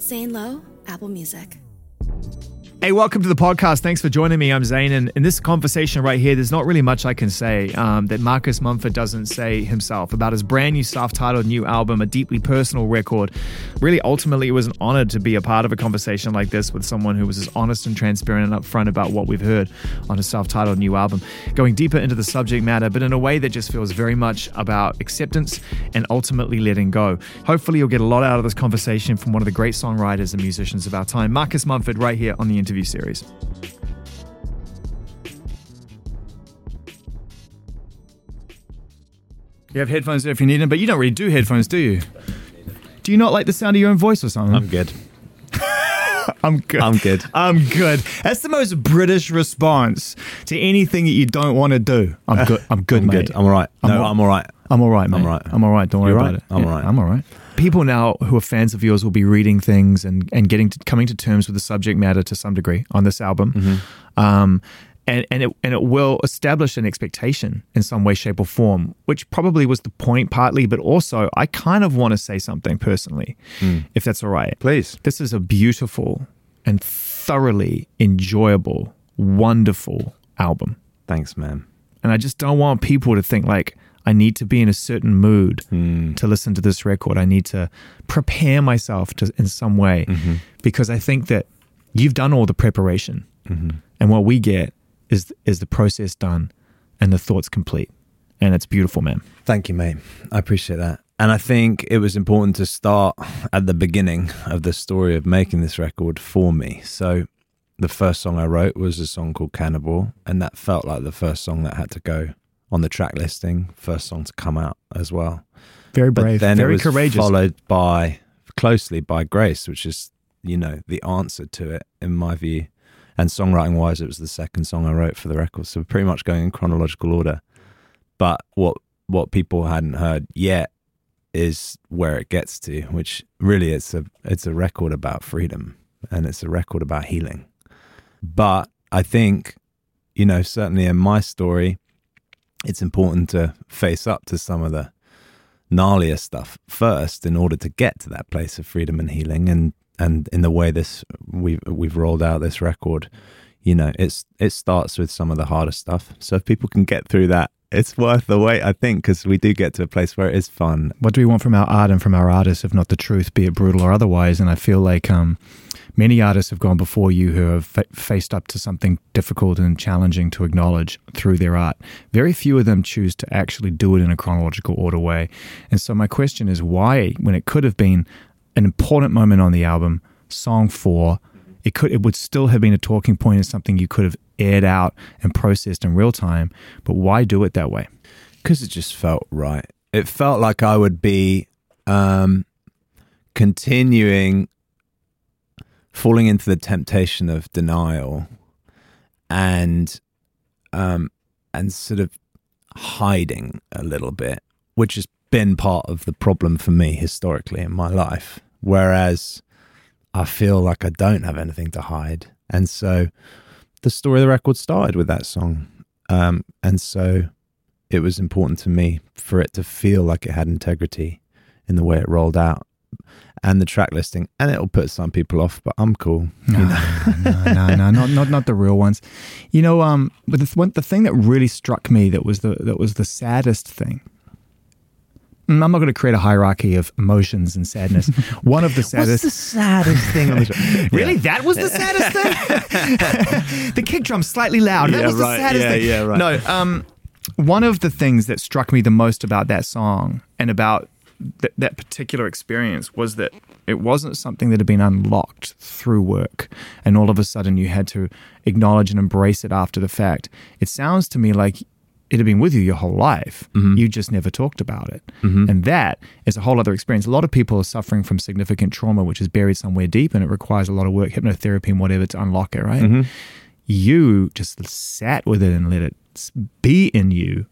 Zane Lowe, Apple Music. Hey, welcome to the podcast. Thanks for joining me. I'm Zane. And in this conversation right here, there's not really much I can say um, that Marcus Mumford doesn't say himself about his brand new self titled new album, a deeply personal record. Really, ultimately, it was an honor to be a part of a conversation like this with someone who was as honest and transparent and upfront about what we've heard on his self titled new album, going deeper into the subject matter, but in a way that just feels very much about acceptance and ultimately letting go. Hopefully, you'll get a lot out of this conversation from one of the great songwriters and musicians of our time, Marcus Mumford, right here on the interview series. You have headphones there if you need them, but you don't really do headphones, do you? Do you not like the sound of your own voice or something? I'm good. I'm good. I'm good. I'm good. That's the most British response to anything that you don't want to do. I'm good. I'm good, I'm mate. good. I'm all right. I'm No, all- I'm all right. I'm all right, mate. I'm all right. I'm all right. Don't worry You're about right? it. I'm Yeah, all right. I'm all right. People now who are fans of yours will be reading things and, and getting to, coming to terms with the subject matter to some degree on this album. Mm-hmm. Um, and, and it and it will establish an expectation in some way, shape, or form, which probably was the point partly, but also I kind of want to say something personally, if that's all right. Please. This is a beautiful and thoroughly enjoyable, wonderful album. Thanks, man. And I just don't want people to think like I need to be in a certain mood Hmm. to listen to this record. I need to prepare myself to in some way Mm-hmm. because I think that you've done all the preparation. Mm-hmm. And what we get is is the process done and the thoughts complete. And it's beautiful, man. Thank you, mate. I appreciate that. And I think it was important to start at the beginning of the story of making this record for me. So the first song I wrote was a song called Cannibal, and that felt like the first song that had to go on the track listing, first song to come out as well. Very But brave, then very it was courageous. followed by closely by Grace, which is you know the answer to it in my view. And songwriting wise, it was the second song I wrote for the record, so pretty much going in chronological order. But what what people hadn't heard yet is where it gets to, which really it's a it's a record about freedom and it's a record about healing. But I think, you know, certainly in my story, it's important to face up to some of the gnarlier stuff first in order to get to that place of freedom and healing. And and in the way this we've we've rolled out this record you know it's it starts with some of the harder stuff. So if people can get through that it's worth the wait i think because we do get to a place where it is fun. What do we want from our art and from our artists if not the truth be it brutal or otherwise? And i feel like um, many artists have gone before you who have fa- faced up to something difficult and challenging to acknowledge through their art. Very few of them choose to actually do it in a chronological order way. And so my question is why when it could have been an important moment on the album song 4 it could it would still have been a talking point and something you could have aired out and processed in real time but why do it that way? Because it just felt right. It felt like i would be um continuing falling into the temptation of denial and um and sort of hiding a little bit which has been part of the problem for me historically in my life. Whereas i feel like i don't have anything to hide. And so the story of the record started with that song. Um and so it was important to me for it to feel like it had integrity in the way it rolled out and the track listing and it'll put some people off but i'm cool you no, know? no, no, no, not not not the real ones. You know, um, but the one, the thing that really struck me that was the that was the saddest thing. Mm, I'm not going to create a hierarchy of emotions and sadness. One of the saddest. saddest thing on the show Really, that was the saddest thing. the kick drum slightly loud. That Yeah, was the right. saddest Yeah, thing. yeah, right. No, um, one of the things that struck me the most about that song and about th- that particular experience was that it wasn't something that had been unlocked through work, and all of a sudden you had to acknowledge and embrace it after the fact. It sounds to me like it had been with you your whole life. Mm-hmm. You just never talked about it. Mm-hmm. And that is a whole other experience. A lot of people are suffering from significant trauma, which is buried somewhere deep and it requires a lot of work, hypnotherapy and whatever to unlock it, right? Mm-hmm. You just sat with it and let it be in you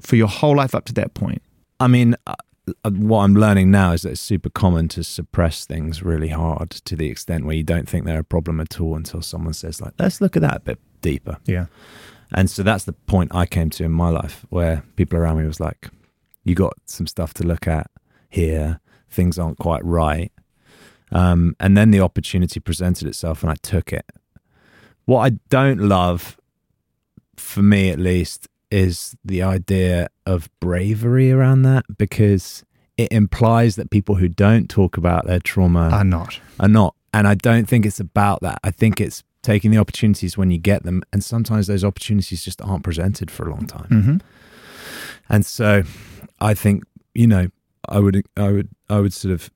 for your whole life up to that point. I mean, uh, uh, what I'm learning now is that it's super common to suppress things really hard to the extent where you don't think they're a problem at all until someone says, like, let's look at that a bit deeper. Yeah. And so that's the point I came to in my life where people around me was like, you got some stuff to look at here. Things aren't quite right. Um, and then the opportunity presented itself and I took it. What I don't love, for me at least, is the idea of bravery around that because it implies that people who don't talk about their trauma Are not. are not. And I don't think it's about that. I think it's taking the opportunities when you get them. And sometimes those opportunities just aren't presented for a long time. Mm-hmm. And so I think, you know, I would I would I would sort of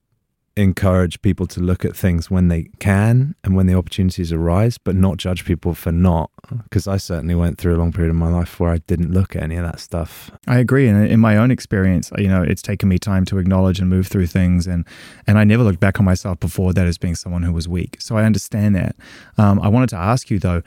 encourage people to look at things when they can and when the opportunities arise, but not judge people for not. Because I certainly went through a long period of my life where I didn't look at any of that stuff. I agree, and in my own experience, you know, it's taken me time to acknowledge and move through things, and and I never looked back on myself before that as being someone who was weak. So I understand that. Um, I wanted to ask you though,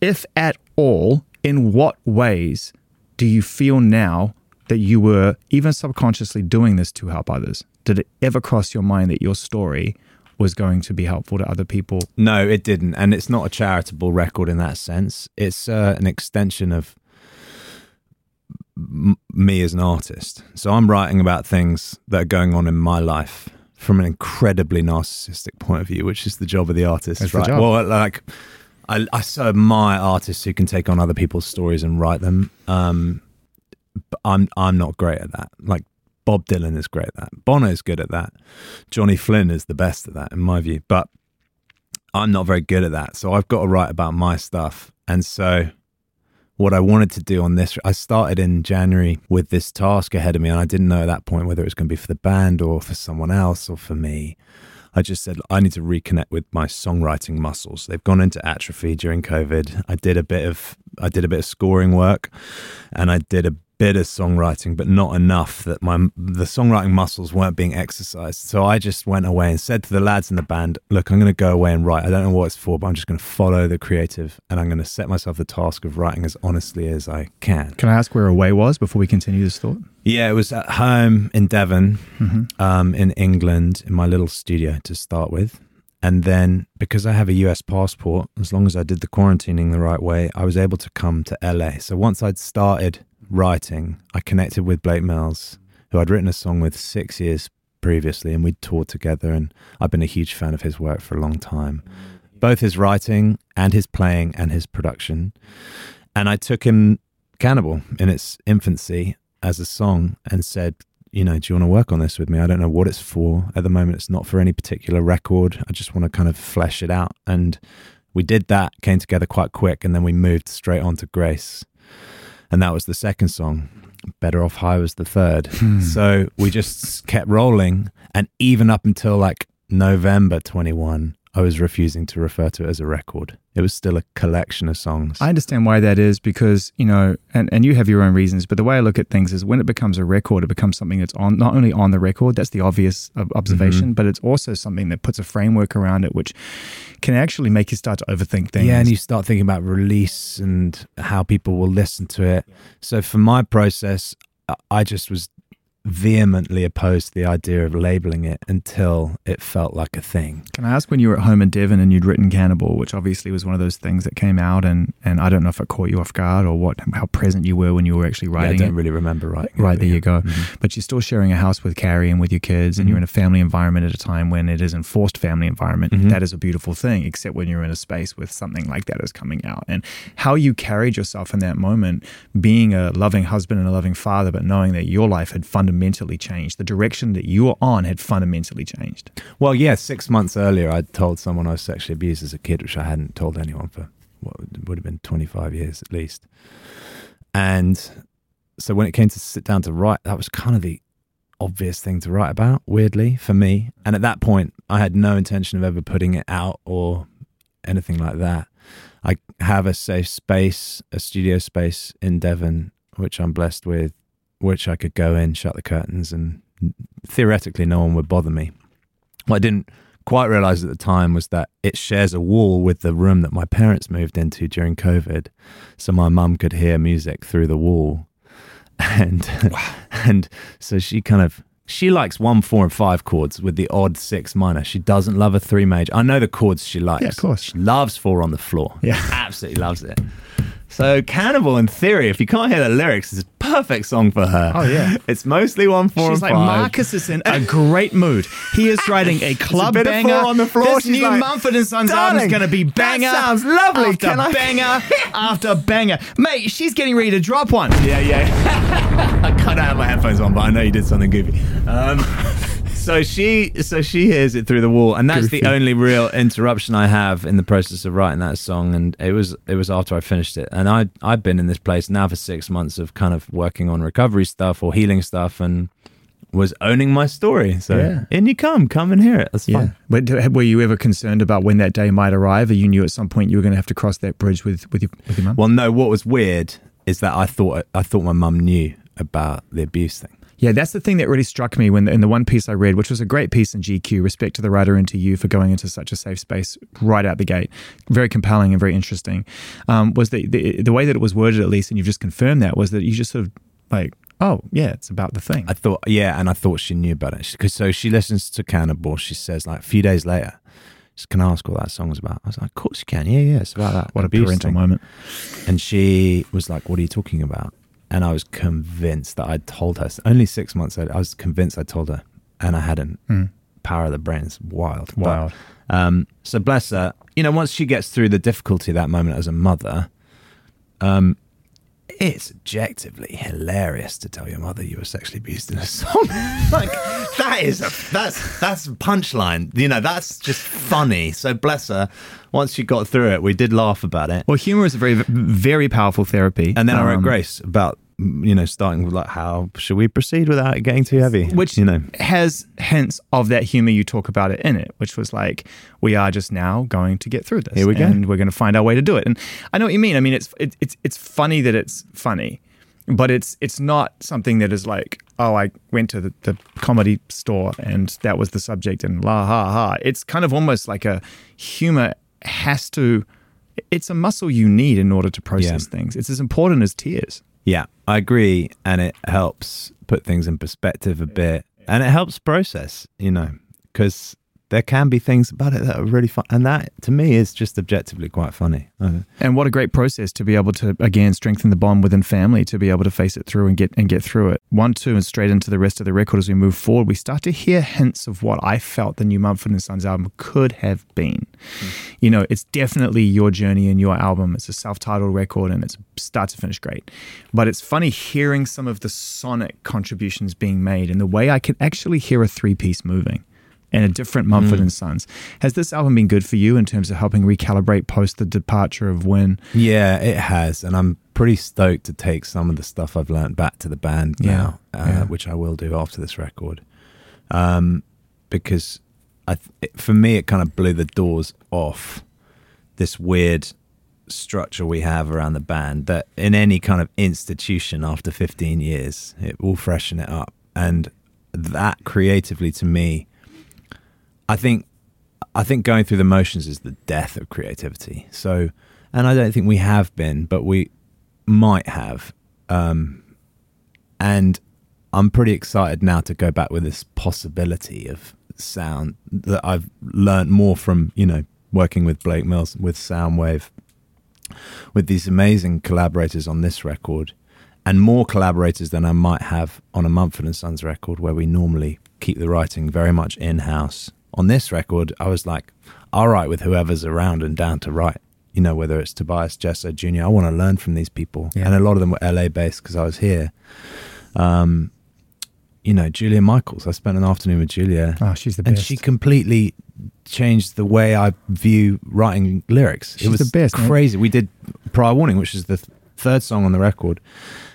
if at all, in what ways do you feel now that you were even subconsciously doing this to help others? Did it ever cross your mind that your story was going to be helpful to other people? No, it didn't. And it's not a charitable record in that sense. It's uh, an extension of m- me as an artist. So I'm writing about things that are going on in my life from an incredibly narcissistic point of view, which is the job of the artist, That's the right? job. Well, like I, I so admire artists who can take on other people's stories and write them. Um, I'm I'm not great at that. Like Bob Dylan is great at that. Bono is good at that. Johnny Flynn is the best at that, in my view. But I'm not very good at that. So I've got to write about my stuff. And so what I wanted to do on this, I started in January with this task ahead of me. And I didn't know at that point whether it was going to be for the band or for someone else or for me. I just said, I need to reconnect with my songwriting muscles. They've gone into atrophy during COVID. I did a bit of, I did a bit of scoring work and I did a bit of songwriting, but not enough that my the songwriting muscles weren't being exercised. So I just went away and said to the lads in the band, "Look, I'm going to go away and write. I don't know what it's for, but I'm just going to follow the creative, and I'm going to set myself the task of writing as honestly as I can." Can I ask where Away was before we continue this thought? Yeah, it was at home in Devon, Mm-hmm. um, in England, in my little studio to start with. And then because I have a US passport, as long as I did the quarantining the right way, I was able to come to LA. So once I'd started writing, I connected with Blake Mills, who I'd written a song with six years previously, and we'd toured together. And I've been a huge fan of his work for a long time, both his writing and his playing and his production. And I took him Cannibal in its infancy as a song and said, you know, do you want to work on this with me? I don't know what it's for. At the moment, it's not for any particular record. I just want to kind of flesh it out. And we did that, came together quite quick, and then we moved straight on to Grace. And that was the second song. Better Off High was the third. Hmm. So we just kept rolling. And even up until like November 21, I was refusing to refer to it as a record. It was still a collection of songs. I understand why that is because, you know, and, and you have your own reasons, but the way I look at things is when it becomes a record, it becomes something that's on not only on the record, that's the obvious ob- observation, mm-hmm. but it's also something that puts a framework around it, which can actually make you start to overthink things. Yeah, and you start thinking about release and how people will listen to it. So for my process, I just was vehemently opposed to the idea of labeling it until it felt like a thing. Can I ask when you were at home in Devon and you'd written Cannibal, which obviously was one of those things that came out, and, and I don't know if it caught you off guard or what, how present you were when you were actually Yeah, I don't it. really remember writing. Right, but there yeah. you go. Mhm. But you're still sharing a house with Carey and with your kids, and Mhm. you're in a family environment at a time when it is enforced family environment. Mhm. That is a beautiful thing, except when you're in a space with something like that is coming out. And how you carried yourself in that moment, being a loving husband and a loving father, but knowing that your life had fundamentally changed, the direction that you were on had fundamentally changed. Well, yeah, six months earlier, I'd told someone I was sexually abused as a kid, which I hadn't told anyone for what would have been 25 years at least. And so when it came to sit down to write, that was kind of the obvious thing to write about, weirdly, for me. And at that point, I had no intention of ever putting it out or anything like that. I have a safe space, a studio space in Devon, which I'm blessed with, which I could go in, shut the curtains, and theoretically, no one would bother me. What I didn't quite realize at the time was that it shares a wall with the room that my parents moved into during COVID. So my mum could hear music through the wall. And and so she kind of she likes one, four, and five chords with the odd six minor. She doesn't love a three major. I know the chords she likes. Yeah, of course. She loves four on the floor. Yeah. Absolutely loves it. So Cannibal in theory, if you can't hear the lyrics, is a perfect song for her. Oh, yeah. It's mostly one four She's and like five. Marcus is in a great mood. He is writing a club bit banger on the floor. This She's new like, Mumford and Sons "Darling, album is going to be that banger. sounds lovely. After Can I-" banger after banger, mate. She's getting ready to drop one. Yeah, yeah. I cut out my headphones on, but I know you did something goofy. Um, so she, so she hears it through the wall, and that's the only real interruption I have in the process of writing that song. And it was, it was after I finished it, and I, I've been in this place now for six months of kind of working on recovery stuff or healing stuff, and was owning my story. So Yeah. in you come, come and hear it. That's Yeah. fine. But were you ever concerned about when that day might arrive, or you knew at some point you were going to have to cross that bridge with with your with your mum? Well, no, what was weird is that I thought, I thought my mum knew about the abuse thing. Yeah, that's the thing that really struck me when in the one piece I read, which was a great piece in GQ. Respect to the writer and to you for going into such a safe space right out the gate. Very compelling and very interesting. Um, was the, the the way that it was worded, at least, and you've just confirmed that, was that you just sort of like, oh yeah, it's about the thing. I thought, yeah, and I thought she knew about it. Because so she listens to Cannibal. She says like a few days later, she can I ask what that song was about. I was like, of course you can. Yeah, yeah, it's about that. what a parental thing." moment. And she was like, "What are you talking about?" And I was convinced that I'd told her. Only six months later, I was convinced I told her, and I hadn't. Mm. Power of the brain is wild. But, um, so bless her. You know, once she gets through the difficulty of that moment as a mother, um, it's objectively hilarious to tell your mother you were sexually abused in a song. like that is a that's that's punchline. You know, that's just funny. So bless her. Once she got through it, we did laugh about it. Well, humor is a very very powerful therapy. And then I wrote Um, Grace about you know starting with like how should we proceed without it getting too heavy, which you know. has hints of that humor you talk about it in it, which was like we are just now going to get through this, Here we go. and we're going to find our way to do it. And I know what you mean. I mean, it's it, it's it's funny that it's funny, but it's it's not something that is like oh I went to the, the comedy store and that was the subject and la ha ha. It's kind of almost like a humor has to. It's a muscle you need in order to process Yeah. things. It's as important as tears. Yeah, I agree, and it helps put things in perspective a bit, and it helps process, you know, because there can be things about it that are really fun, and that to me is just objectively quite funny. Uh, And what a great process to be able to again strengthen the bond within family to be able to face it through and get and get through it. One, two, and straight into the rest of the record as we move forward, we start to hear hints of what I felt the new Mumford and Sons album could have been. You know, it's definitely your journey and your album. It's a self-titled record and it's start to finish great. But it's funny hearing some of the sonic contributions being made and the way I could actually hear a three-piece moving and a different Mumford and Sons. Has this album been good for you in terms of helping recalibrate post the departure of Win? yeah, it has, and I'm pretty stoked to take some of the stuff I've learned back to the band Yeah, now, uh, yeah. which I will do after this record, um, because I th- it, for me it kind of blew the doors off this weird structure we have around the band that in any kind of institution after 15 years it will freshen it up and that creatively to me i think i think going through the motions is the death of creativity so and i don't think we have been but we might have um and i'm pretty excited now to go back with this possibility of sound that i've learned more from you know working with blake mills with Sounwave with these amazing collaborators on this record and more collaborators than I might have on a Mumford and Sons record where we normally keep the writing very much in house. On this record, I was like, I'll with whoever's around and down to write. You know, whether it's Tobias Jesso Jr., I want to learn from these people. Yeah. And a lot of them were LA based because I was here. Um, you know, Julia Michaels. I spent an afternoon with Julia Oh, she's the best. and she completely changed the way I view writing lyrics. She's it was the best, crazy. We did Prior Warning, which is the th- third song on the record,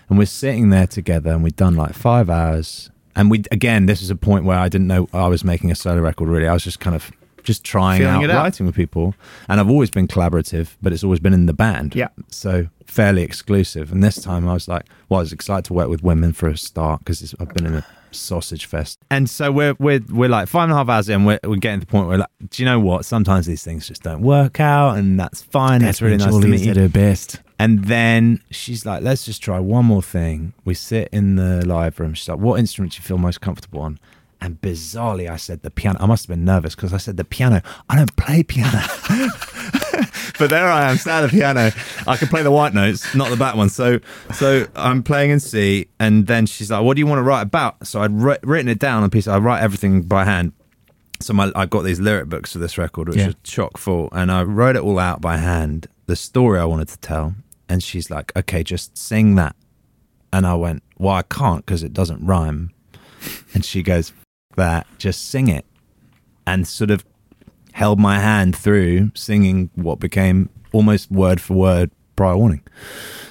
and we're sitting there together, and we'd done like five hours. And we again, this is a point where I didn't know I was making a solo record. Really, I was just kind of just trying out out. writing with people, and I've always been collaborative, but it's always been in the band. Yeah. so fairly exclusive. And this time, I was like, well, I was excited to work with women for a start because I've been in a sausage fest. And so we're we're we're like five and a half hours in. We're we're getting to the point where like, do you know what? Sometimes these things just don't work out, and that's fine. That's really nice to meet you. at her best. And then she's like, let's just try one more thing. We sit in the live room. She's like, what instrument do you feel most comfortable on? And bizarrely, I said the piano. I must have been nervous because I said the piano. I don't play piano. but there I am, sat at the piano. I can play the white notes, not the back ones. So, so I'm playing in C, and then she's like, "What do you want to write about?" So I'd wri- written it down on a piece. I write everything by hand. So my, I got these lyric books for this record, which Yeah. are chock full, and I wrote it all out by hand. The story I wanted to tell, and she's like, "Okay, just sing that." And I went, "Well, I can't because it doesn't rhyme." And she goes, "F- "That, just sing it," and sort of held my hand through singing what became almost word for word prior warning.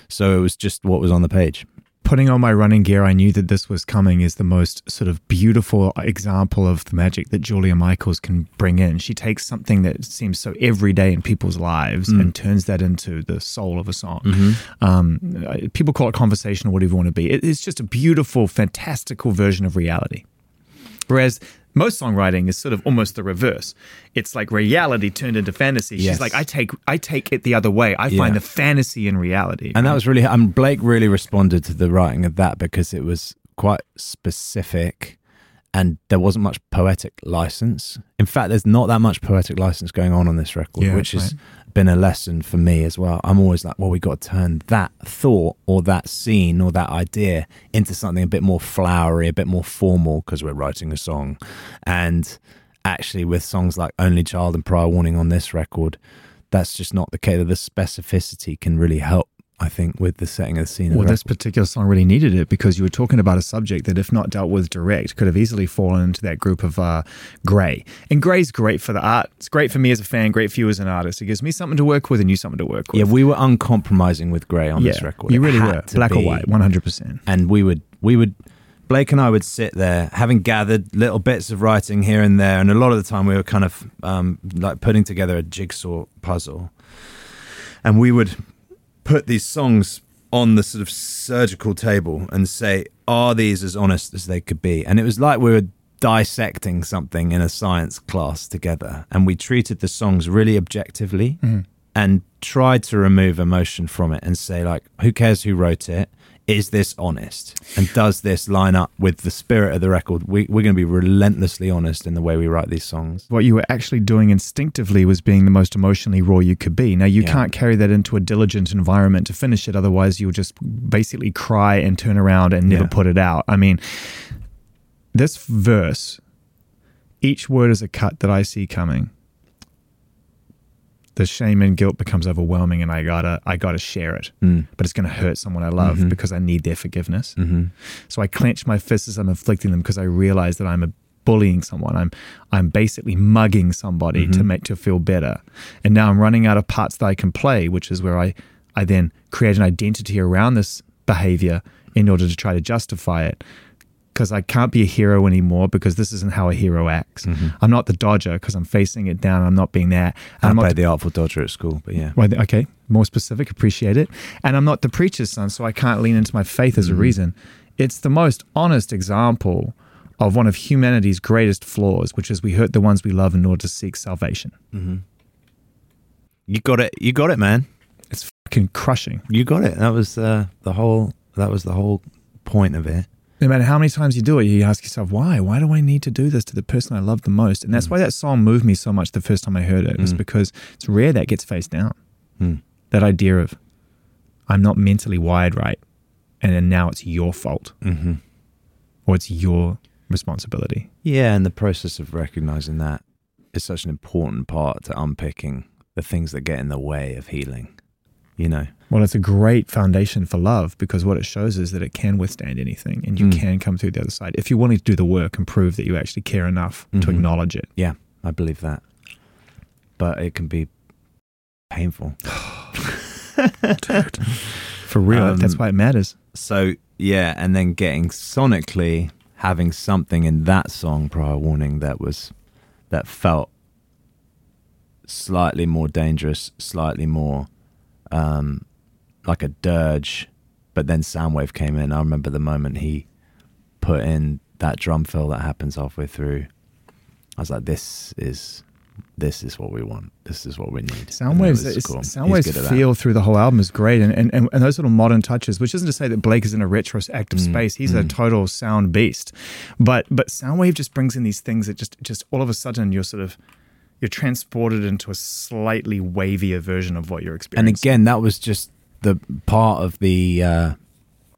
So it was just what was on the page. Putting on my running gear, I knew that this was coming is the most sort of beautiful example of the magic that Julia Michaels can bring in. She takes something that seems so everyday in people's lives and turns that into the soul of a song. Um, uh, people call it conversational, whatever you want to be. It's just a beautiful, fantastical version of reality. Whereas most songwriting is sort of almost the reverse. It's like reality turned into fantasy. She's like, I take I take it the other way. I Yeah. find the fantasy in reality. And that was really, um, Blake really responded to the writing of that because it was quite specific and there wasn't much poetic license. In fact, there's not that much poetic license going on on this record, Yeah, which is has been a lesson for me as well. I'm always like, well, we got to turn that thought or that scene or that idea into something a bit more flowery, a bit more formal because we're writing a song. And actually, with songs like Only Child and Prior Warning on this record, that's just not the case. The specificity can really help, I think, with the setting of the scene. Well, the this particular song really needed it because you were talking about a subject that, if not dealt with direct, could have easily fallen into that group of uh, grey. And grey's great for the art. It's great for me as a fan, great for you as an artist. It gives me something to work with and you something to work with. Yeah, we were uncompromising with Grey on yeah, this record. you really were. Black or white, 100%. And we would, we would, Blake and I would sit there, having gathered little bits of writing here and there, and a lot of the time we were kind of um, like putting together a jigsaw puzzle, and we would put these songs on the sort of surgical table and say, "Are these as honest as they could be?" And it was like we were dissecting something in a science class together, and we treated the songs really objectively mm-hmm. and tried to remove emotion from it and say, like, who cares who wrote it? Is this honest? And does this line up with the spirit of the record? We, we're going to be relentlessly honest in the way we write these songs. What you were actually doing instinctively was being the most emotionally raw you could be. Now, you Yeah. can't carry that into a diligent environment to finish it. Otherwise, you'll just basically cry and turn around and never Yeah. put it out. I mean, this verse, each word is a cut that I see coming. The shame and guilt becomes overwhelming, and I gotta, I gotta share it. Mm. But it's gonna hurt someone I love Mhm. because I need their forgiveness. Mm-hmm. So I clench my fists as I'm inflicting them because I realize that I'm a bullying someone. I'm I'm basically mugging somebody to Mhm. make to feel better. And now I'm running out of parts that I can play, which is where I I then create an identity around this behavior in order to try to justify it. Because I can't be a hero anymore because this isn't how a hero acts. Mhm. I'm not the dodger because I'm facing it down. I'm not being that. And I I'm not played the Artful Dodger at school, but yeah. well, okay, more specific, appreciate it. And I'm not the preacher's son, so I can't lean into my faith as a Mhm. reason. It's the most honest example of one of humanity's greatest flaws, which is we hurt the ones we love in order to seek salvation. Mm-hmm. You got it. You got it, man. It's fucking crushing. You got it. That was uh, the whole. That was the whole point of it. No matter how many times you do it, you ask yourself, why? Why do I need to do this to the person I love the most? And that's Mm. why that song moved me so much the first time I heard it, was Mm. because it's rare that gets faced down. Mm. That idea of, I'm not mentally wired right, and then now it's your fault. Mm-hmm. or it's your responsibility. Yeah, and the process of recognizing that is such an important part to unpicking the things that get in the way of healing. You know, Well, it's a great foundation for love because what it shows is that it can withstand anything and you Mm. can come through the other side if you're willing to do the work and prove that you actually care enough to Mhm. acknowledge it. yeah, I believe that. But it can be painful. For real, Um, that's why it matters. So yeah, and then getting sonically having something in that song, prior warning, that was that felt slightly more dangerous, slightly more um, like a dirge. But then Sounwave came in. I remember the moment he put in that drum fill that happens halfway through. I was like, "This is this is what we want. This is what we need." Sounwaves, cool. Sounwaves good at that. feel through the whole album is great, and, and and those little modern touches, which isn't to say that Blake is in a retroactive Mm, space. He's a mm. total sound beast, but but Sounwave just brings in these things that just just all of a sudden you're sort of you're transported into a slightly wavier version of what you're experiencing. And again, that was just the part of the uh,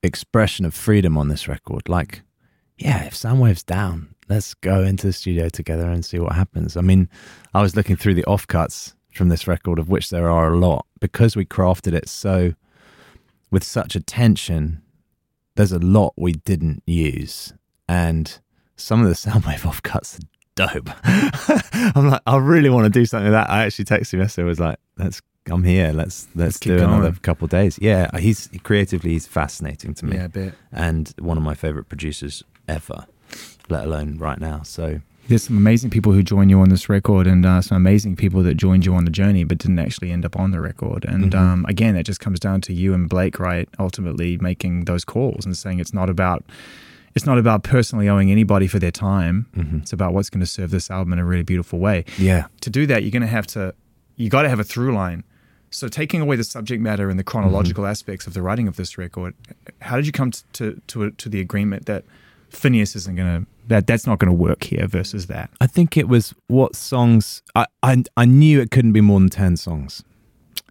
expression of freedom on this record. Like, yeah, if Sounwave's down, let's go into the studio together and see what happens. I mean, I was looking through the offcuts from this record, of which there are a lot, because we crafted it so with such attention. There's a lot we didn't use, and some of the Sounwave offcuts are dope. I'm like, I really want to do something like that. I actually texted him yesterday. Was like, let's, I'm here. Let's let's, keep do another couple of days. Yeah, he's creatively he's fascinating to me, yeah, a bit. and one of my favorite producers ever, let alone right now. So There's some amazing people who join you on this record, and uh, some amazing people that joined you on the journey, but didn't actually end up on the record. And Mhm. um, again, it just comes down to you and Blake, right? Ultimately, making those calls and saying it's not about it's not about personally owing anybody for their time. mhm. It's about what's going to serve this album in a really beautiful way. yeah, To do that, you're going to have to you got to have a through line. So taking away the subject matter and the chronological aspects of the writing of this record, how did you come to to to, to the agreement that Finneas isn't going to that that's not going to work here versus that? I think it was what songs I I, I knew it couldn't be more than ten songs.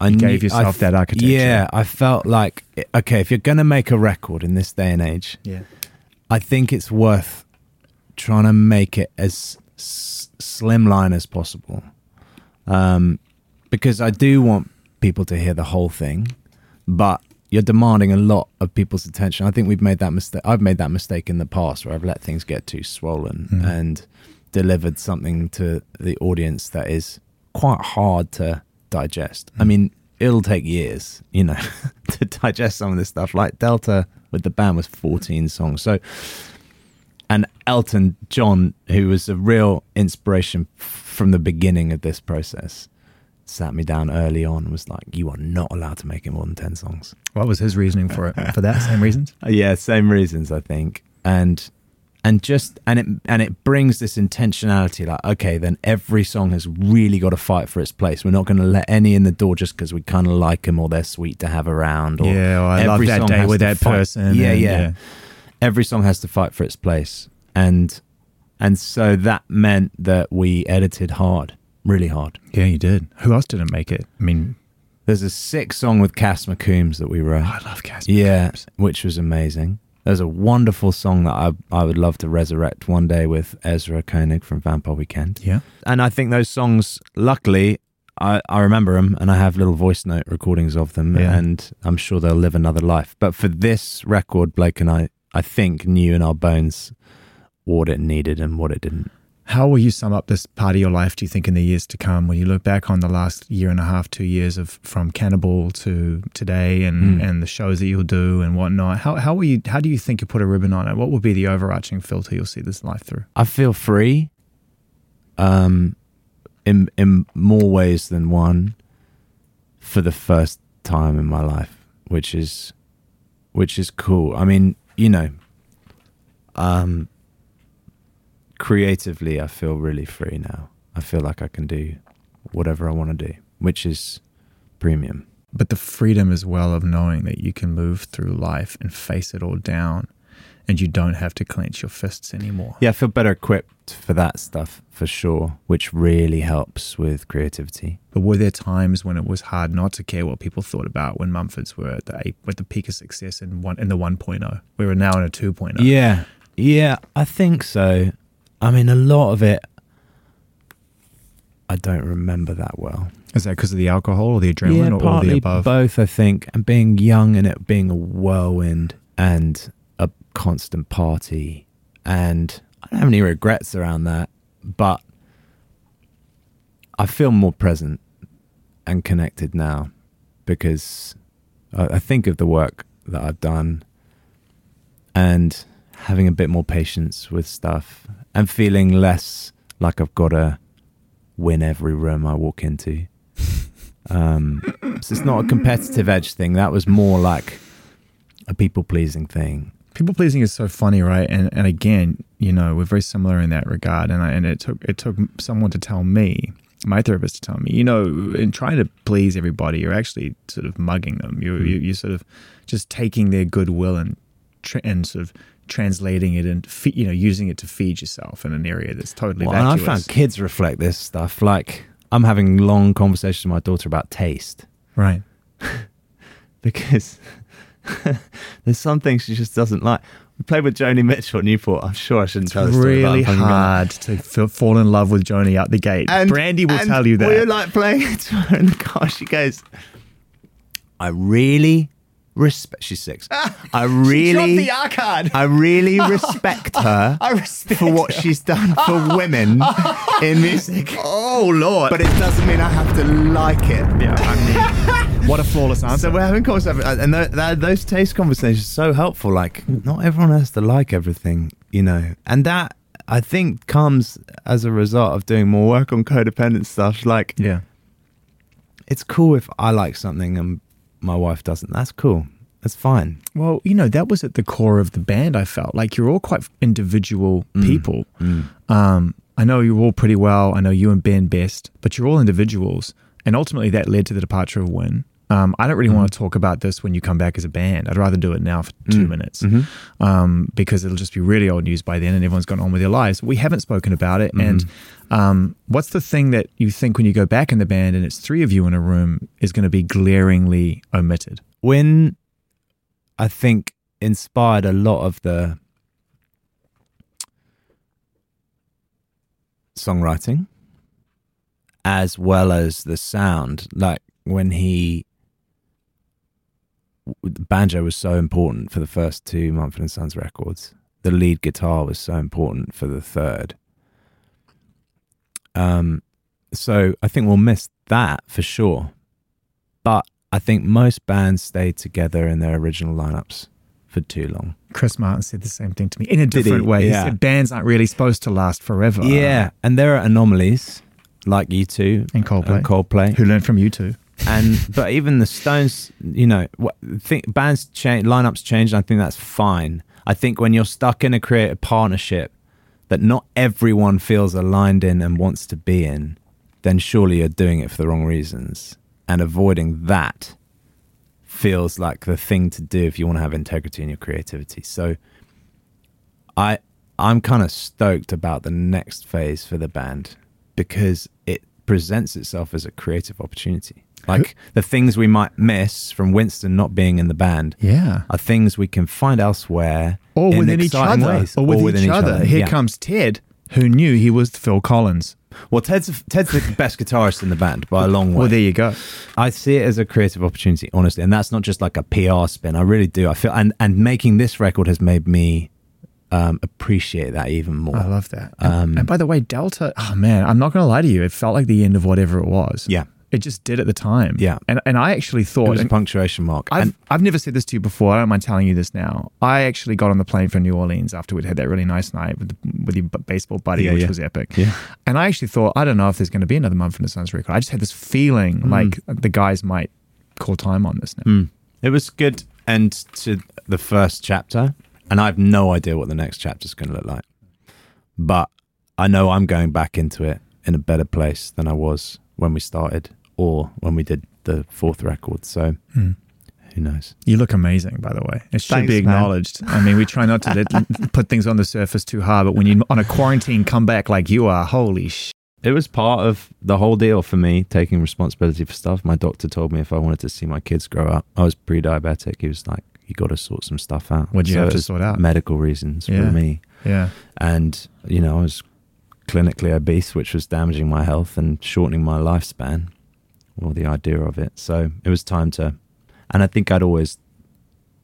I You knew- gave yourself I that architecture. Yeah, I felt like okay, if you're gonna make a record in this day and age, Yeah. I think it's worth trying to make it as s- slimline as possible, um, because I do want people to hear the whole thing, but you're demanding a lot of people's attention. I think we've made that mistake. I've made that mistake in the past where I've let things get too swollen Mhm. and delivered something to the audience that is quite hard to digest. I Mm. mean, it'll take years, you know, to digest some of this stuff. Like Delta with the band was 14 songs. So, and Elton John, who was a real inspiration from the beginning of this process, sat me down early on and was like, You are not allowed to make it more than 10 songs. What was his reasoning for it? For that same reasons? Yeah, same reasons, I think. And, and just and it and it brings this intentionality like okay then every song has really got to fight for its place we're not going to let any in the door just because we kind of like them or they're sweet to have around or yeah, or I love that day with that fight- person. yeah, and, yeah every song has to fight for its place and and so that meant that we edited hard really hard Yeah, you did. Who else didn't make it? I mean, there's a sick song with Cass McCombs that we wrote I love Casper. yeah which was amazing there's a wonderful song that I, I would love to resurrect one day with Ezra Koenig from Vampire Weekend Yeah. and I think those songs luckily I, I remember them and I have little voice note recordings of them Yeah. and I'm sure they'll live another life but for this record Blake and I I think knew in our bones what it needed and what it didn't How will you sum up this part of your life, do you think, in the years to come? When you look back on the last year and a half, two years of from Cannibal to today and, Mm. and the shows that you'll do and whatnot, how, how will you how do you think you put a ribbon on it? What will be the overarching filter you'll see this life through? I feel free um in in more ways than one for the first time in my life which is which is cool I mean you know um creatively I feel really free now I feel like I can do whatever I want to do which is premium but the freedom as well of knowing that you can move through life and face it all down and you don't have to clench your fists anymore. yeah I feel better equipped for that stuff for sure which really helps with creativity But were there times when it was hard not to care what people thought about when Mumfords were at the at the peak of success in one in the 1.0? We were now in a oh. 2.0. Yeah, yeah, I think so. I mean, a lot of it, I don't remember that well. Is that because of the alcohol or the adrenaline yeah, or all partly the above? both. I think, and being young and it being a whirlwind and a constant party, and I don't have any regrets around that. But I feel more present and connected now because I, I think of the work that I've done and having a bit more patience with stuff and feeling less like I've got to win every room I walk into. Um, so it's not a competitive edge thing. That was more like a people pleasing thing. People pleasing is so funny, right? And and again, you know, we're very similar in that regard. And I, and it took it took someone to tell me, my therapist to tell me, you know, in trying to please everybody, you're actually sort of mugging them. You you you sort of just taking their goodwill and tra- and sort of translating it and fe- you know using it to feed yourself in an area that's totally Well, and I vacuous. found kids reflect this stuff. Like I'm having long conversations with my daughter about taste right. because there's some things she just doesn't like. We played with Joni Mitchell at Newport. I'm sure I shouldn't tell this story. really fucking gonna. hard to f- fall in love with Joni out the gate. And, Brandy will tell you that. We were like playing it to her in the car. She goes, I really respect. She's six. Ah, I really, arcade. I really respect her I respect for what she's done for women in music. Oh lord! But it doesn't mean I have to like it. yeah, I mean, what a flawless answer. So we're having conversations, uh, and th- th- those taste conversations are so helpful. Like, not everyone has to like everything, you know, and that I think comes as a result of doing more work on codependent stuff. Like, yeah, it's cool if I like something and my wife doesn't. That's cool. That's fine. Well, you know, that was at the core of the band. I felt like you're all quite individual people. Um, I know you're all pretty well. I know you and Ben best, but you're all individuals, and ultimately that led to the departure of Win. Um, I don't really want to talk about this when you come back as a band. I'd rather do it now for two minutes um, because it'll just be really old news by then, and everyone's gone on with their lives. We haven't spoken about it. And um, what's the thing that you think when you go back in the band and it's three of you in a room is going to be glaringly omitted? When I think inspired a lot of the songwriting as well as the sound. Like when he banjo was so important for the first two Mumford and Sons records. The lead guitar was so important for the third. Um, so I think we'll miss that for sure. But I think most bands stay together in their original lineups for too long. Chris Martin said the same thing to me in a different he? way. He said bands aren't really supposed to last forever. Yeah, and there are anomalies like U2 And Coldplay. and Coldplay, Who learned from U2. And but even the Stones, you know, what, think bands change, lineups change, and I think that's fine. I think when you're stuck in a creative partnership that not everyone feels aligned in and wants to be in, then surely you're doing it for the wrong reasons, and avoiding that feels like the thing to do if you want to have integrity in your creativity. So, I I'm kind of stoked about the next phase for the band because it presents itself as a creative opportunity. Like the things we might miss from Winston not being in the band Yeah. are things we can find elsewhere Or within each other. ways. Or with each, other. Here Yeah. comes Ted, who knew he was Phil Collins. Well, Ted's Ted's the best guitarist in the band by a long way. Well, there you go. I see it as a creative opportunity, honestly, and that's not just like a PR spin. I really do. I feel and and making this record has made me um, appreciate that even more. I love that. And, Um, and by the way, Delta, oh man, I'm not going to lie to you. It felt like the end of whatever it was. Yeah. It just did at the time. Yeah. And, and I actually it thought, was a punctuation mark. I've, and I've never said this to you before. I don't mind telling you this now. I actually got on the plane for New Orleans after we'd had that really nice night with, the, with your baseball buddy, Yeah, which yeah. was epic. Yeah. And I actually thought, I don't know if there's going to be another Mumford the Suns record. I just had this feeling Mm. like the guys might call time on this now. Hmm. it was good end to the first chapter, and I have no idea what the next chapter is going to look like. But I know I'm going back into it in a better place than I was when we started or when we did the fourth record. So Hmm. who knows? You look amazing, by the way. It should Thanks, be man. acknowledged. I mean, we try not to let, put things on the surface too hard, but when you're on a quarantine comeback like you are, holy sh! It was part of the whole deal for me taking responsibility for stuff. My doctor told me if I wanted to see my kids grow up, I was pre-diabetic. He was like, "You got to sort some stuff out." What'd you So have to sort out? Medical reasons Yeah. for me, Yeah. and you know, I was clinically obese, which was damaging my health and shortening my lifespan. Well, the idea of it. So it was time to, and I think I'd always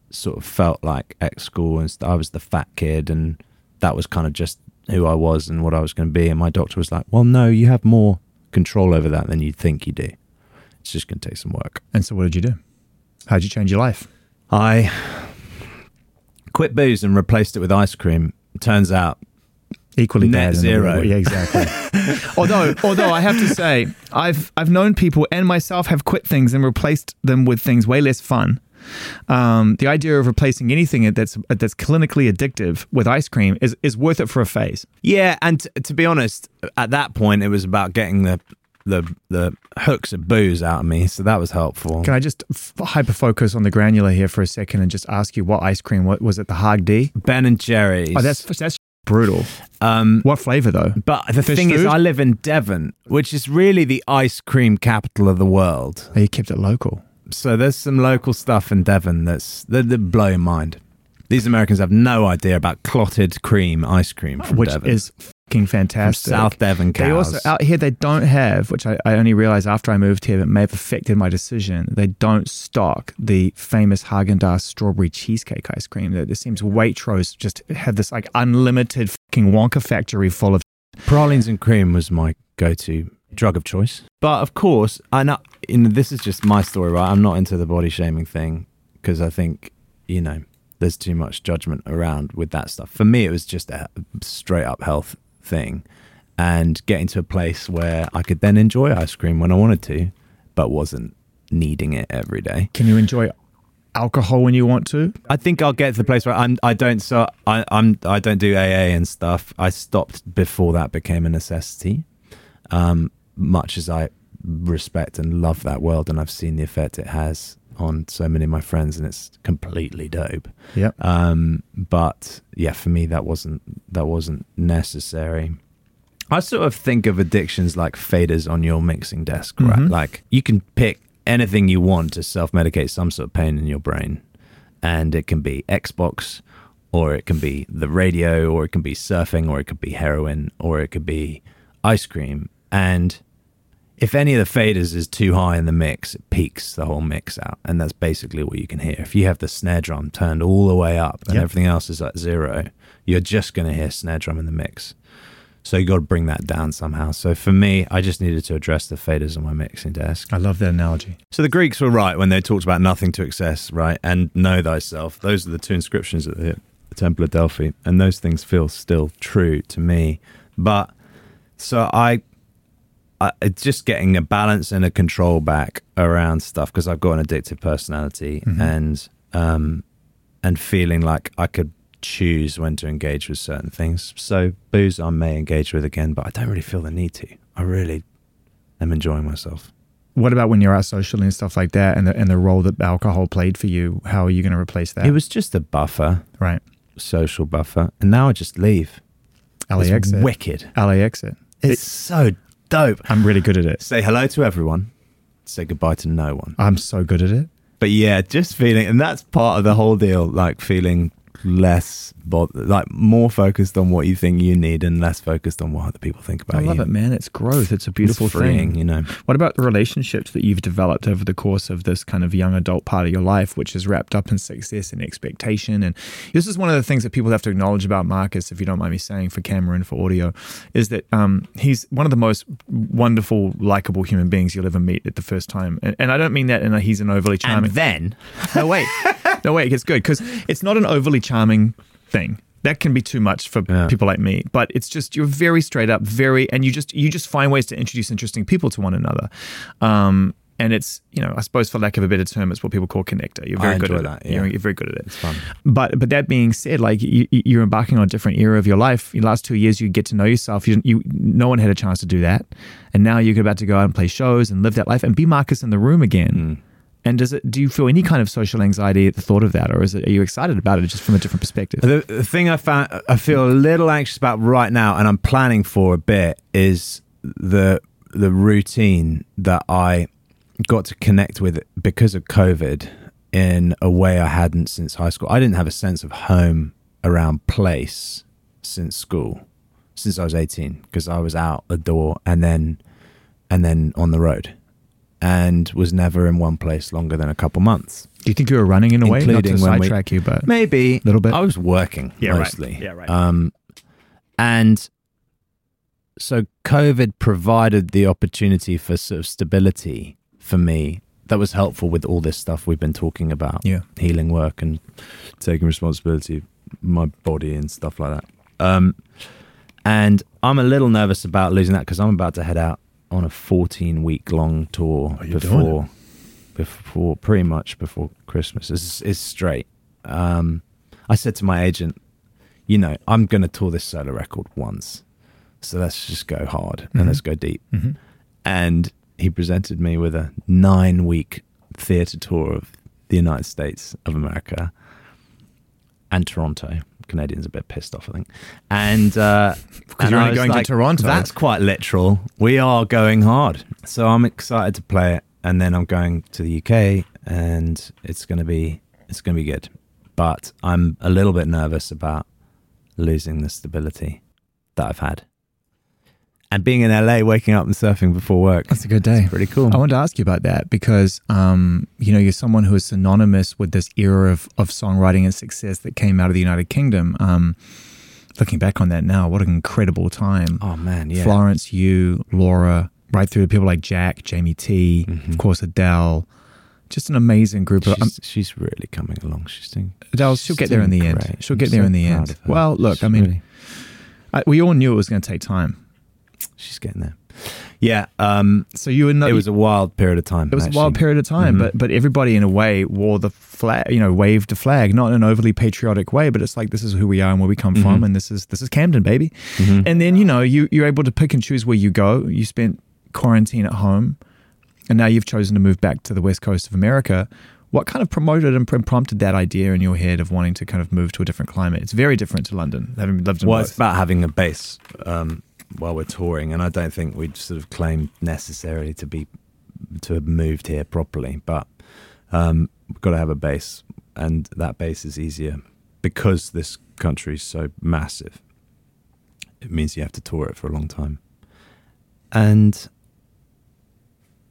sort of felt like at school and I was the fat kid, and that was kind of just who I was and what I was going to be. And my doctor was like, "Well, no, you have more control over that than you think you do. It's just going to take some work." And so, what did you do? How did you change your life? I quit booze and replaced it with ice cream. Turns out, Equally Net bad. zero. Yeah, exactly. although, although I have to say, I've I've known people and myself have quit things and replaced them with things way less fun. Um, the idea of replacing anything that's that's clinically addictive with ice cream is is worth it for a phase. yeah. And t- to be honest, at that point, it was about getting the the the hooks of booze out of me, so that was helpful. Can I just f- hyper focus on the granular here for a second and just ask you what ice cream? What was it? The Hard D? ben and Jerry's. Oh, that's that's brutal. um. What flavor though? But the Fish thing is. I live in Devon, which is really the ice cream capital of the world. Oh, you kept it local. So there's some local stuff in Devon that's that, that blow your mind. These Americans have no idea about clotted cream ice cream from which Devon. is fucking from fantastic. South Devon cows. They also out here they don't have, which I, I only realized after I moved here that may have affected my decision. They don't stock the famous Haagen Dazs strawberry cheesecake ice cream. That there seems Waitrose just have this like unlimited fucking Wonka factory full of. Pralines and cream was my go-to drug of choice. But of course, I know, you know this is just my story, right? I'm not into the body shaming thing because I think you know there's too much judgment around with that stuff. For me, it was just a straight up health thing, and getting to a place where I could then enjoy ice cream when I wanted to, but wasn't needing it every day. Can you enjoy alcohol when you want to? I think I'll get to the place where I'm. I don't. So I, I'm. I don't do AA and stuff. I stopped before that became a necessity. Um, much as I respect and love that world, and I've seen the effect it has on so many of my friends, and it's completely dope. Yep. Um, but yeah, for me, that wasn't that wasn't necessary. I sort of think of addictions like faders on your mixing desk, right? Mhm. Like you can pick anything you want to self medicate some sort of pain in your brain. And it can be Xbox, or it can be the radio, or it can be surfing, or it could be heroin, or it could be ice cream. And if any of the faders is too high in the mix, it peaks the whole mix out. And that's basically what you can hear. If you have the snare drum turned all the way up and Yep. everything else is at zero, you're just going to hear snare drum in the mix. So you got to bring that down somehow. So for me, I just needed to address the faders on my mixing desk. I love that analogy. So the Greeks were right when they talked about nothing to excess, right? And know thyself. Those are the two inscriptions at the, the Temple of Delphi. And those things feel still true to me. But so I, I it's just getting a balance and a control back around stuff because I've got an addictive personality Mhm. and, um, and feeling like I could choose when to engage with certain things. So booze I may engage with again, but I don't really feel the need to. I really am enjoying myself. What about when you're out socially and stuff like that, and the and the role that alcohol played for you? How are you going to replace that? It was just a buffer, right. social buffer, and now I just leave. LAX It's it. wicked. LAX it. It's so dope. I'm really good at it. Say hello to everyone. Say goodbye to no one. I'm so good at it. But yeah, just feeling, and that's part of the whole deal. Like feeling less, bod- like more focused on what you think you need, and less focused on what other people think about you. I love you. it, man. It's growth. It's a beautiful it's freeing, thing. you know. What about the relationships that you've developed over the course of this kind of young adult part of your life, which is wrapped up in success and expectation? And this is one of the things that people have to acknowledge about Marcus, if you don't mind me saying, for camera and for audio, is that um, he's one of the most wonderful, likable human beings you'll ever meet at the first time. And, and I don't mean that in a he's an overly charming. then, No, wait. no, wait. It gets good because it's not an overly charming thing. That can be too much for Yeah. people like me. But it's just you're very straight up, very, and you just you just find ways to introduce interesting people to one another. Um, and it's you know I suppose for lack of a better term, it's what people call connector. You're very good at that, it. You're, yeah. you're very good at it. it's fun. But but that being said, like you, you're embarking on a different era of your life. The last two years, you get to know yourself. You, you no one had a chance to do that, and now you're about to go out and play shows and live that life and be Marcus in the room again. And does it? Do you feel any kind of social anxiety at the thought of that, or is it? Are you excited about it just from a different perspective? The, the thing I found I feel a little anxious about right now, and I'm planning for a bit, is the the routine that I got to connect with because of COVID in a way I hadn't since high school. I didn't have a sense of home around place since school, since I was 18, because I was out the door and then and then on the road, and was never in one place longer than a couple months. Do you think you were running in a way? Not to we- sidetrack you, but Maybe a Little bit? I was working Yeah, right. mostly. Yeah, right. Um, and so COVID provided the opportunity for sort of stability for me that was helpful with all this stuff we've been talking about. Yeah. healing work and taking responsibility, of my body and stuff like that. Um, and I'm a little nervous about losing that because I'm about to head out on a 14 week long tour before, before pretty much before Christmas. It's, it's straight. Um, I said to my agent, you know, I'm going to tour this solo record once. So let's just go hard Mhm. and let's go deep. Mhm. and he presented me with a nine week theatre tour of the United States of America and Toronto. Canadians are a bit pissed off, I think. And uh, Because you're only going to Toronto. That's quite literal. We are going hard, so I'm excited to play it. And then I'm going to the UK, and it's gonna be it's gonna be good. But I'm a little bit nervous about losing the stability that I've had. And being in LA, waking up and surfing before work. That's a good day. Pretty cool. I wanted to ask you about that because, um, you know, you're someone who is synonymous with this era of, of songwriting and success that came out of the United Kingdom. Um, looking back on that now, what an incredible time. Oh man, yeah. Florence, you, Laura, right through to people like Jack, Jamie T, of course, Adele. Just an amazing group of. Um, She's, she's really coming along. She's doing. Adele, she's she'll get there in the great. end. She'll I'm get there so in the end. Well, look, She's I mean, really- I, we all knew it was going to take time. She's getting there. Yeah, um, So you were not. it was a wild period of time. It was a wild period of time, Mhm. but but everybody in a way wore the flag, you know, waved the flag, not in an overly patriotic way, but it's like this is who we are and where we come from, Mhm. and this is this is Camden, baby. Mhm. And then you know you you're able to pick and choose where you go. You spent quarantine at home, and now you've chosen to move back to the west coast of America. What kind of promoted and prompted that idea in your head of wanting to kind of move to a different climate? It's very different to London, having lived in Well, both. it's about having a base um, while we're touring, and I don't think we'd sort of claim necessarily to be to have moved here properly, but um, we've got to have a base, and that base is easier because this country is so massive. It means you have to tour it for a long time, and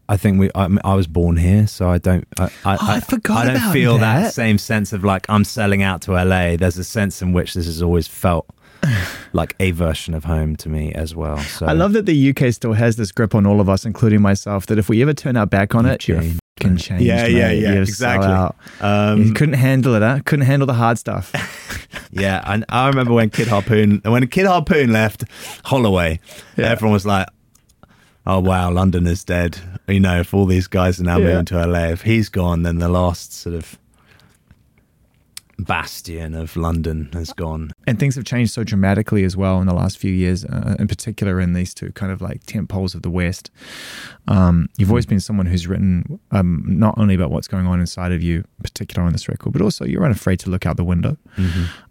I think we. I, I was born here, so I don't. I, I, Oh, I forgot I don't feel that. that. same sense of like I'm selling out to LA. There's a sense in which this has always felt like a version of home to me as well. So I love that the UK still has this grip on all of us, including myself, that if we ever turn our back on You've it, you're changed, fucking mate. changed. Yeah, yeah, mate. yeah, You're exactly. sell out. you Um, couldn't handle it, huh? Couldn't handle the hard stuff. yeah, and I remember when Kid Harpoon when Kid Harpoon left Holloway, Yeah. everyone was like, "Oh wow, London is dead." You know, if all these guys are now Yeah. moving to LA, if he's gone, then the last sort of bastion of London has gone. and things have changed so dramatically as well in the last few years, uh, in particular in these two kind of like tent poles of the West. Um, you've always been someone who's written um, not only about what's going on inside of you, in particular on this record, but also you're unafraid to look out the window.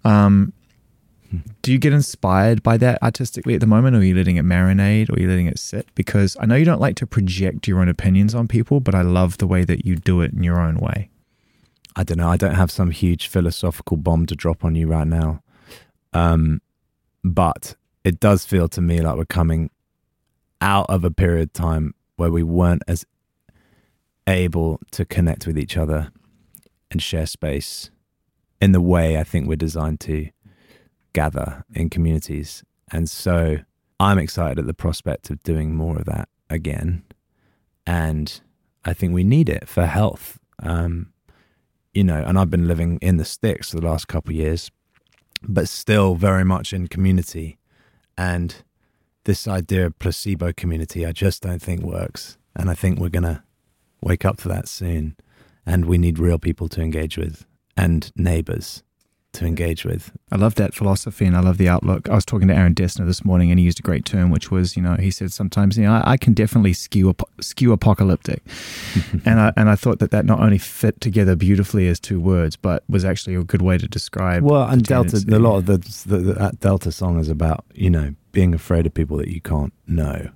Um, do you get inspired by that artistically at the moment, or are you letting it marinate, or are you letting it sit? Because I know you don't like to project your own opinions on people, but I love the way that you do it in your own way. I don't know. I don't have some huge philosophical bomb to drop on you right now. Um, but it does feel to me like we're coming out of a period of time where we weren't as able to connect with each other and share space in the way I think we're designed to gather in communities. And so I'm excited at the prospect of doing more of that again. And I think we need it for health. Um, you know, and I've been living in the sticks for the last couple of years, but still very much in community. And this idea of placebo community, I just don't think works. And I think we're going to wake up to that soon. And we need real people to engage with and neighbors to engage with. I love that philosophy and I love the outlook. I was talking to Aaron Dessner this morning and he used a great term, which was, you know, he said sometimes, you know, I, I can definitely skew skew apocalyptic, and I and I thought that that not only fit together beautifully as two words, but was actually a good way to describe. Well, and Delta, a lot of the, the, the that Delta song is about, you know, being afraid of people that you can't know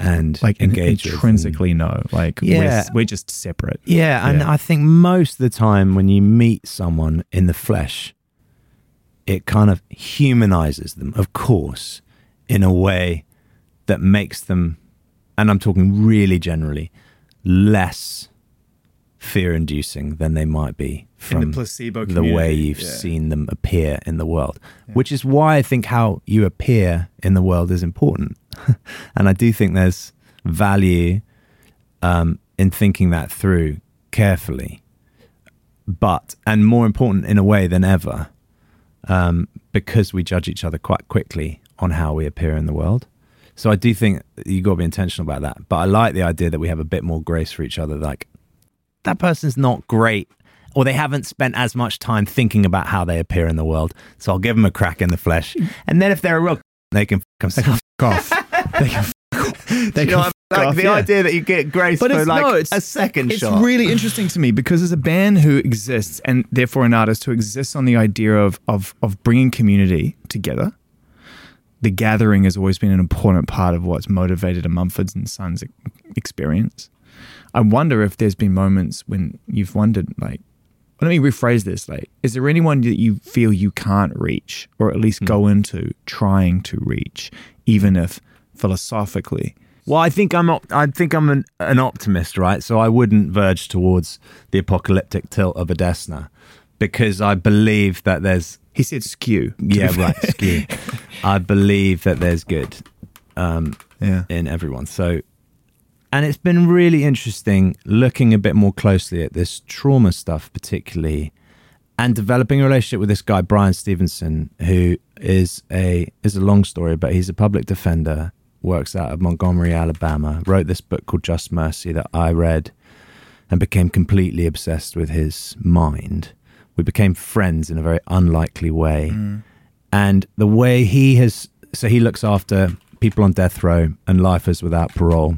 and like engage with and- intrinsically no, like Yeah. we're, we're just separate. Yeah, and I think most of the time when you meet someone in the flesh, it kind of humanizes them, of course, in a way that makes them, and I'm talking really generally, less fear inducing than they might be from placebo the way you've seen them appear in the world, which is why I think how you appear in the world is important. and I do think there's value um, in thinking that through carefully, but, and more important in a way than ever, um, because we judge each other quite quickly on how we appear in the world. So I do think you got to be intentional about that. But I like the idea that we have a bit more grace for each other. Like, that person's not great or they haven't spent as much time thinking about how they appear in the world. So I'll give them a crack in the flesh. And then if they're a real, they can f- themselves. off. They can They You know, can like off, the yeah. idea that you get Grace But for it's like no, it's a second it's shot. It's really interesting to me because as a band who exists and therefore an artist who exists on the idea of of of bringing community together, the gathering has always been an important part of what's motivated a Mumfords and Sons experience. I wonder if there's been moments when you've wondered, like, let me rephrase this: like, is there anyone that you feel you can't reach, or at least go into trying to reach, even if philosophically? Well, I think I'm I think I'm an, an optimist, right? So I wouldn't verge towards the apocalyptic tilt of a Dessner because I believe that there's He said skew. yeah right skew. I believe that there's good um, Yeah. in everyone. So, and it's been really interesting looking a bit more closely at this trauma stuff, particularly, and developing a relationship with this guy Bryan Stevenson, who is a is a long story, but he's a public defender, works out of Montgomery, Alabama. Wrote this book called Just Mercy that I read, and became completely obsessed with his mind. We became friends in a very unlikely way mm. and the way he has so he looks after people on death row and lifers without parole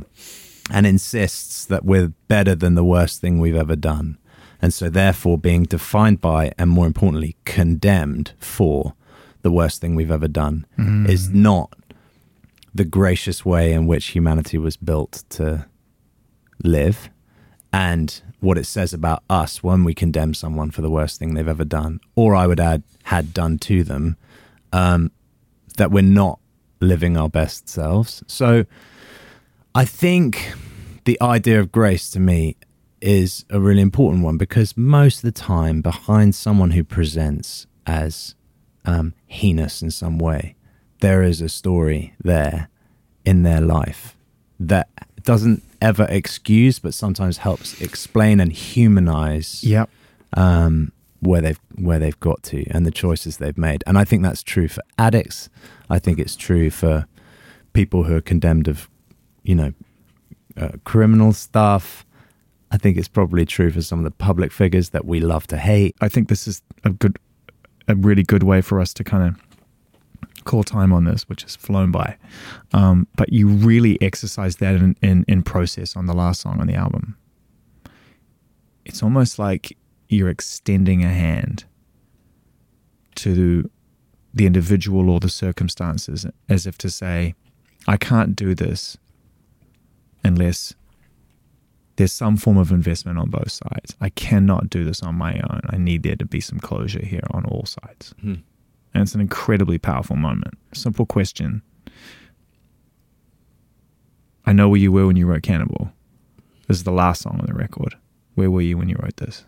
and insists that we're better than the worst thing we've ever done and so therefore being defined by and more importantly condemned for the worst thing we've ever done is not the gracious way in which humanity was built to live and what it says about us when we condemn someone for the worst thing they've ever done, or I would add, had done to them, um, that we're not living our best selves. So I think the idea of grace to me is a really important one because most of the time, behind someone who presents as um, heinous in some way, there is a story there in their life that doesn't ever excuse, but sometimes helps explain and humanize Yep. um, where they've where they've got to and the choices they've made. And I think that's true for addicts. I think it's true for people who are condemned of, you know, uh, criminal stuff. I think it's probably true for some of the public figures that we love to hate. I think this is a good, a really good way for us to kind of call time on this, which has flown by. Um, but you really exercise that in, in, in process on the last song on the album. It's almost like you're extending a hand to the individual or the circumstances, as if to say, I can't do this unless there's some form of investment on both sides. I cannot do this on my own. I need there to be some closure here on all sides. Hmm. And it's an incredibly powerful moment. Simple question. I know where you were when you wrote Cannibal. This is the last song on the record. Where were you when you wrote this?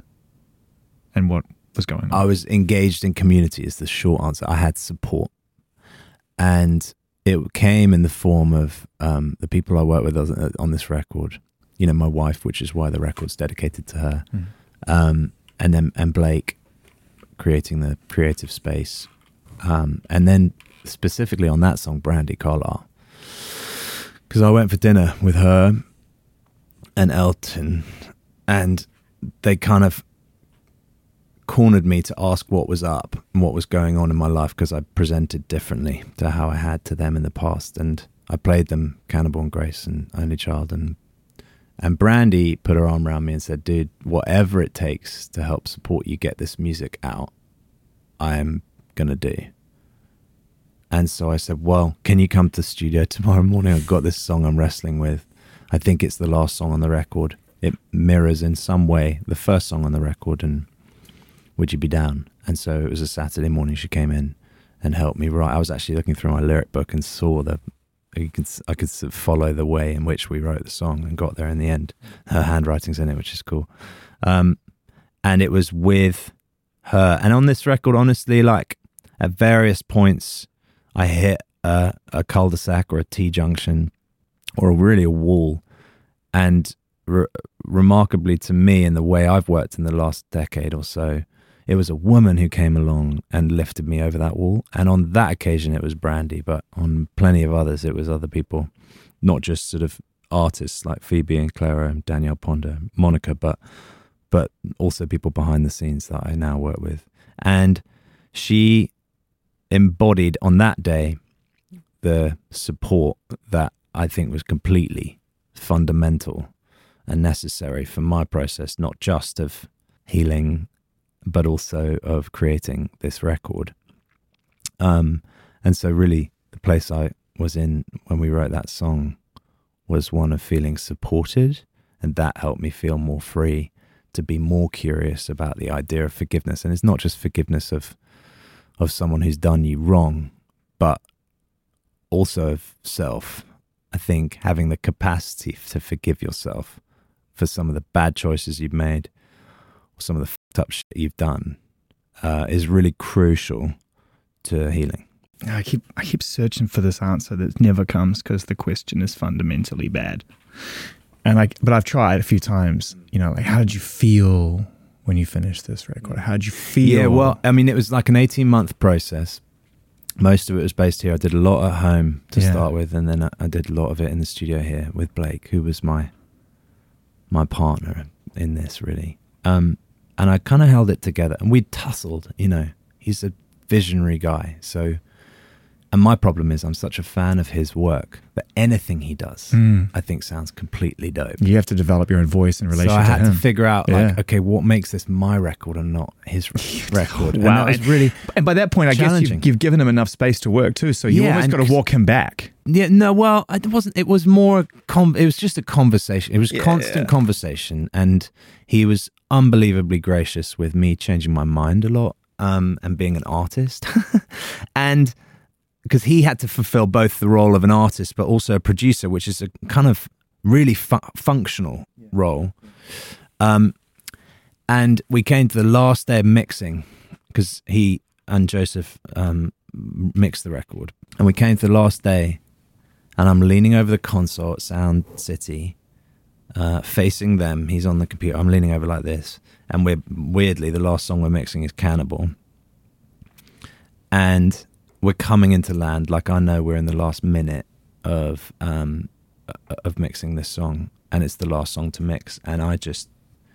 And what was going on? I was engaged in community is the short answer. I had support. And it came in the form of um, the people I work with on- this record. You know, my wife, which is why the record's dedicated to her. Mm. Um, and then and Blake creating the creative space. Um, and then specifically on that song, Brandi Carlile. Because I went for dinner with her and Elton, and they kind of cornered me to ask what was up and what was going on in my life because I presented differently to how I had to them in the past. And I played them Cannibal and Grace and Only Child. And, and Brandi put her arm around me and said, Dude, whatever it takes to help support you get this music out, I am going to do. And so I said, Well, can you come to the studio tomorrow morning? I've got this song I'm wrestling with. I think it's the last song on the record. It mirrors in some way the first song on the record. And would you be down? And so it was a Saturday morning. She came in and helped me write. I was actually looking through my lyric book and saw the. You could, I could sort of follow the way in which we wrote the song and got there in the end. Her handwriting's in it, which is cool. Um, and it was with her. And on this record, honestly, like at various points, I hit a, a cul-de-sac or a T-junction or really a wall. And re- remarkably to me, in the way I've worked in the last decade or so, it was a woman who came along and lifted me over that wall. And on that occasion, it was Brandi, but on plenty of others, it was other people, not just sort of artists like Phoebe and Clara and Danielle Ponder, Monica, but but also people behind the scenes that I now work with. And she embodied on that day the support that I think was completely fundamental and necessary for my process, not just of healing, but also of creating this record. Um, and so, really, the place I was in when we wrote that song was one of feeling supported, and that helped me feel more free to be more curious about the idea of forgiveness. And it's not just forgiveness of of someone who's done you wrong, but also of self. I think having the capacity to forgive yourself for some of the bad choices you've made or some of the fucked up shit you've done uh, is really crucial to healing. I keep I keep searching for this answer that never comes because the question is fundamentally bad. And I but I've tried a few times. You know, like how did you feel when you finished this record? How did you feel? Yeah, well, I mean, it was like an eighteen month process. Most of it was based here. I did a lot at home to Yeah. start with, and then I, I did a lot of it in the studio here with Blake, who was my my partner in this, really. Um, and I kind of held it together, and we tussled. You know, he's a visionary guy, so. And my problem is, I'm such a fan of his work that anything he does, Mm. I think, sounds completely dope. you have to develop your own voice in relation so I had to to, figure out, Yeah. like, okay, what makes this my record and not his record? And Wow, that was really and by that point, I guess you've, you've given him enough space to work too. So you Yeah, almost got to walk him back. Yeah, no, well, it wasn't. It was more a con. It was just a conversation. It was constant conversation, and he was unbelievably gracious with me changing my mind a lot, um, and being an artist, and because he had to fulfill both the role of an artist but also a producer, which is a kind of really fu- functional role. Um, and we came to the last day of mixing because he and Joseph um, mixed the record, and we came to the last day, and I'm leaning over the console at Sound City, uh, facing them. He's on the computer. I'm leaning over like this, and we're weirdly the last song we're mixing is Cannibal, and we're coming into land. Like I know we're in the last minute of um, of mixing this song, and it's the last song to mix, and I just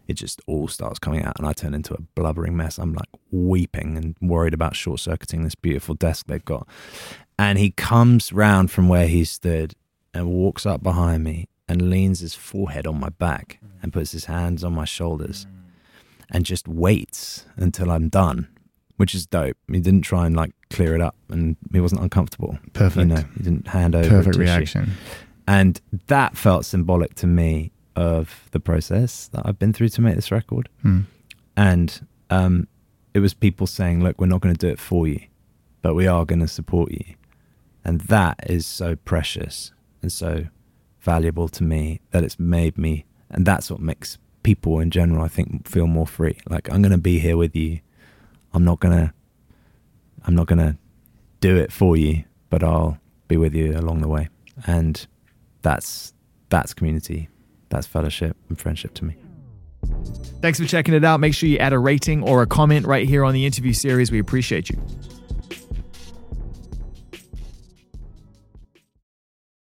it just all starts coming out, and I turn into a blubbering mess. I'm like weeping and worried about short circuiting this beautiful desk they've got. And he comes round from where he stood and walks up behind me and leans his forehead on my back and puts his hands on my shoulders and just waits until I'm done, which is dope. He didn't try and like clear it up and he wasn't uncomfortable. Perfect. You know, he didn't hand over. Perfect reaction. And that felt symbolic to me of the process that I've been through to make this record. Hmm. And um, it was people saying, look, we're not going to do it for you, but we are going to support you. And that is so precious and so valuable to me that it's made me, and that's what makes people in general, I think, feel more free. Like, I'm to be here with you. I'm not to, I'm not to do it for you, but I'll be with you along the way. And that's, that's community. That's fellowship and friendship to me. Thanks for checking it out. Make sure you add a rating or a comment right here on the interview series. We appreciate you.